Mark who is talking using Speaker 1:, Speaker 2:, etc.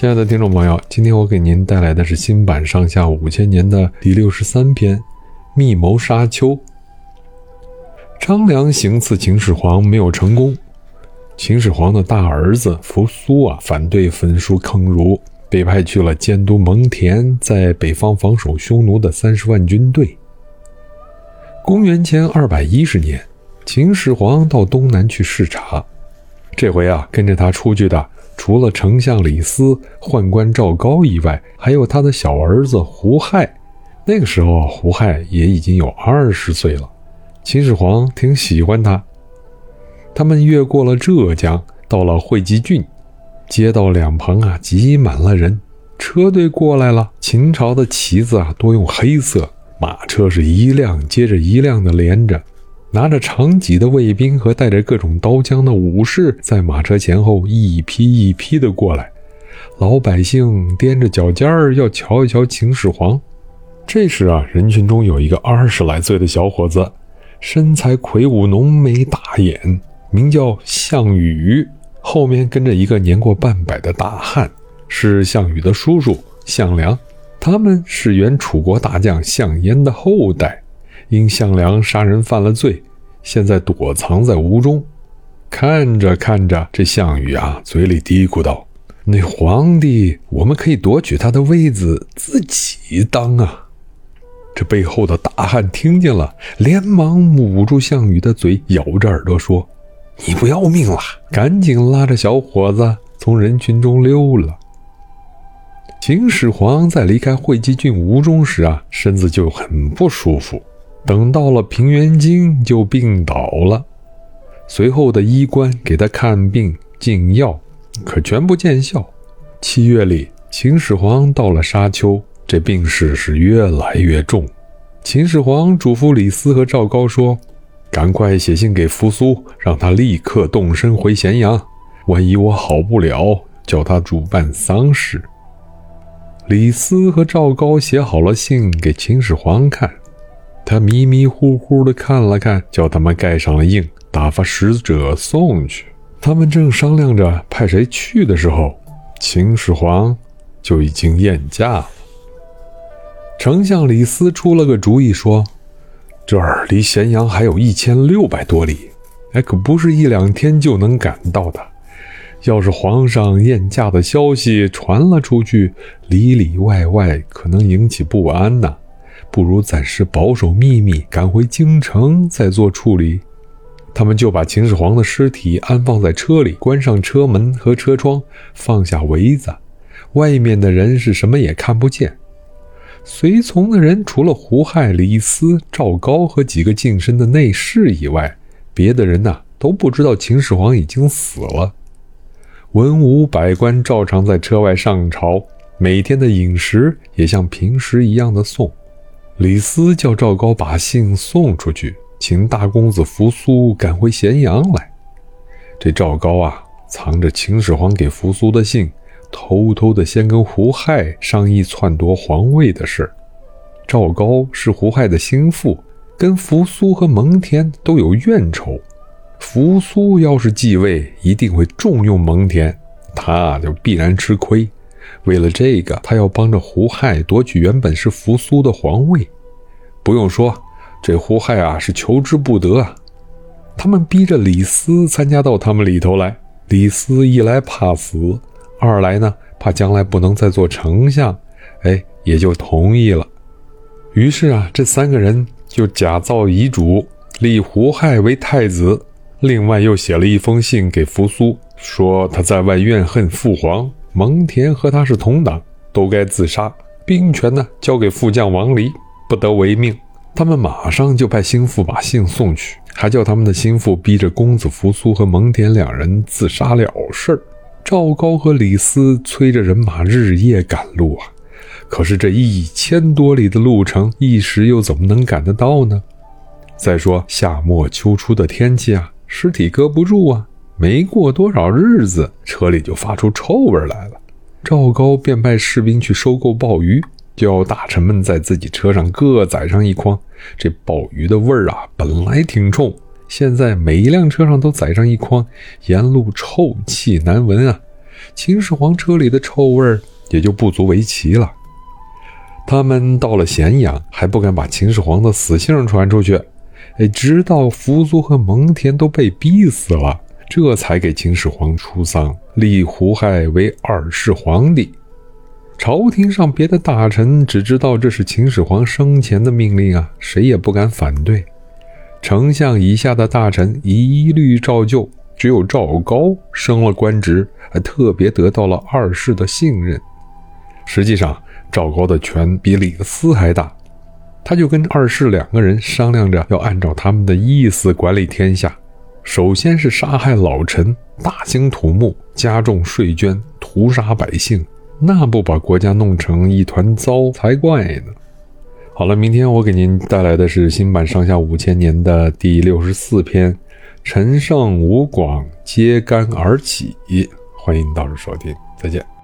Speaker 1: 亲爱的听众朋友，今天我给您带来的是新版上下五千年的第六十三篇《密谋沙丘》。张良行刺秦始皇没有成功，秦始皇的大儿子扶苏啊反对焚书坑儒，被派去了监督蒙恬在北方防守匈奴的三十万军队。公元前二百一十年，秦始皇到东南去视察，这回啊跟着他出去的。除了丞相李斯、宦官赵高以外，还有他的小儿子胡亥。那个时候，胡亥也已经有二十岁了。秦始皇挺喜欢他。他们越过了浙江，到了会稽郡，街道两旁啊挤满了人，车队过来了。秦朝的旗子啊多用黑色，马车是一辆接着一辆的连着。拿着长戟的卫兵和带着各种刀枪的武士，在马车前后一批一批的过来。老百姓踮着脚尖儿要瞧一瞧秦始皇。这时啊，人群中有一个二十来岁的小伙子，身材魁梧、浓眉大眼，名叫项羽。后面跟着一个年过半百的大汉，是项羽的叔叔项梁。他们是原楚国大将项燕的后代。因项梁杀人犯了罪，现在躲藏在吴中。看着看着，这项羽啊，嘴里嘀咕道：“那皇帝，我们可以夺取他的位子，自己当啊！”这背后的大汉听见了，连忙捂住项羽的嘴，咬着耳朵说：“你不要命了！”赶紧拉着小伙子从人群中溜了。秦始皇在离开会稽郡吴中时啊，身子就很不舒服。等到了平原京，就病倒了。随后的医官给他看病进药，可全不见效。七月里，秦始皇到了沙丘，这病势是越来越重。秦始皇嘱咐李斯和赵高说：“赶快写信给扶苏，让他立刻动身回咸阳。万一我好不了，叫他主办丧事。”李斯和赵高写好了信给秦始皇看。他迷迷糊糊的看了看，叫他们盖上了印，打发使者送去。他们正商量着派谁去的时候，秦始皇就已经宴驾了。丞相李斯出了个主意，说：“这儿离咸阳还有一千六百多里，哎，可不是一两天就能赶到的。要是皇上宴驾的消息传了出去，里里外外可能引起不安呢。”不如暂时保守秘密，赶回京城再做处理。他们就把秦始皇的尸体安放在车里，关上车门和车窗，放下围子，外面的人是什么也看不见。随从的人除了胡亥、李斯、赵高和几个近身的内侍以外，别的人呐都不知道秦始皇已经死了。文武百官照常在车外上朝，每天的饮食也像平时一样的送。李斯叫赵高把信送出去，请大公子扶苏赶回咸阳来。这赵高啊，藏着秦始皇给扶苏的信，偷偷的先跟胡亥商议篡夺皇位的事。赵高是胡亥的心腹，跟扶苏和蒙恬都有怨仇。扶苏要是继位，一定会重用蒙恬，他就必然吃亏。为了这个，他要帮着胡亥夺取原本是扶苏的皇位。不用说，这胡亥啊是求之不得啊。他们逼着李斯参加到他们里头来。李斯一来怕死，二来呢怕将来不能再做丞相，哎，也就同意了。于是啊，这三个人就假造遗嘱，立胡亥为太子。另外又写了一封信给扶苏，说他在外怨恨父皇。蒙恬和他是同党，都该自杀。兵权呢，交给副将王离，不得违命。他们马上就派心腹把信送去，还叫他们的心腹逼着公子扶苏和蒙恬两人自杀了事儿。赵高和李斯催着人马日夜赶路啊，可是这一千多里的路程，一时又怎么能赶得到呢？再说夏末秋初的天气啊，尸体搁不住啊。没过多少日子，车里就发出臭味来了。赵高便派士兵去收购鲍鱼，叫大臣们在自己车上各载上一筐。这鲍鱼的味儿啊，本来挺冲，现在每一辆车上都载上一筐，沿路臭气难闻啊。秦始皇车里的臭味也就不足为奇了。他们到了咸阳，还不敢把秦始皇的死信传出去，哎，直到扶苏和蒙恬都被逼死了，这才给秦始皇出丧，立胡亥为二世皇帝。朝廷上别的大臣只知道这是秦始皇生前的命令啊，谁也不敢反对。丞相以下的大臣一律照旧，只有赵高升了官职，还特别得到了二世的信任。实际上，赵高的权比李斯还大，他就跟二世两个人商量着要按照他们的意思管理天下。首先是杀害老臣，大兴土木，加重税捐，屠杀百姓。那不把国家弄成一团糟才怪呢！好了，明天我给您带来的是新版《上下五千年》的第六十四篇，陈胜吴广揭竿而起，欢迎到时收听，再见。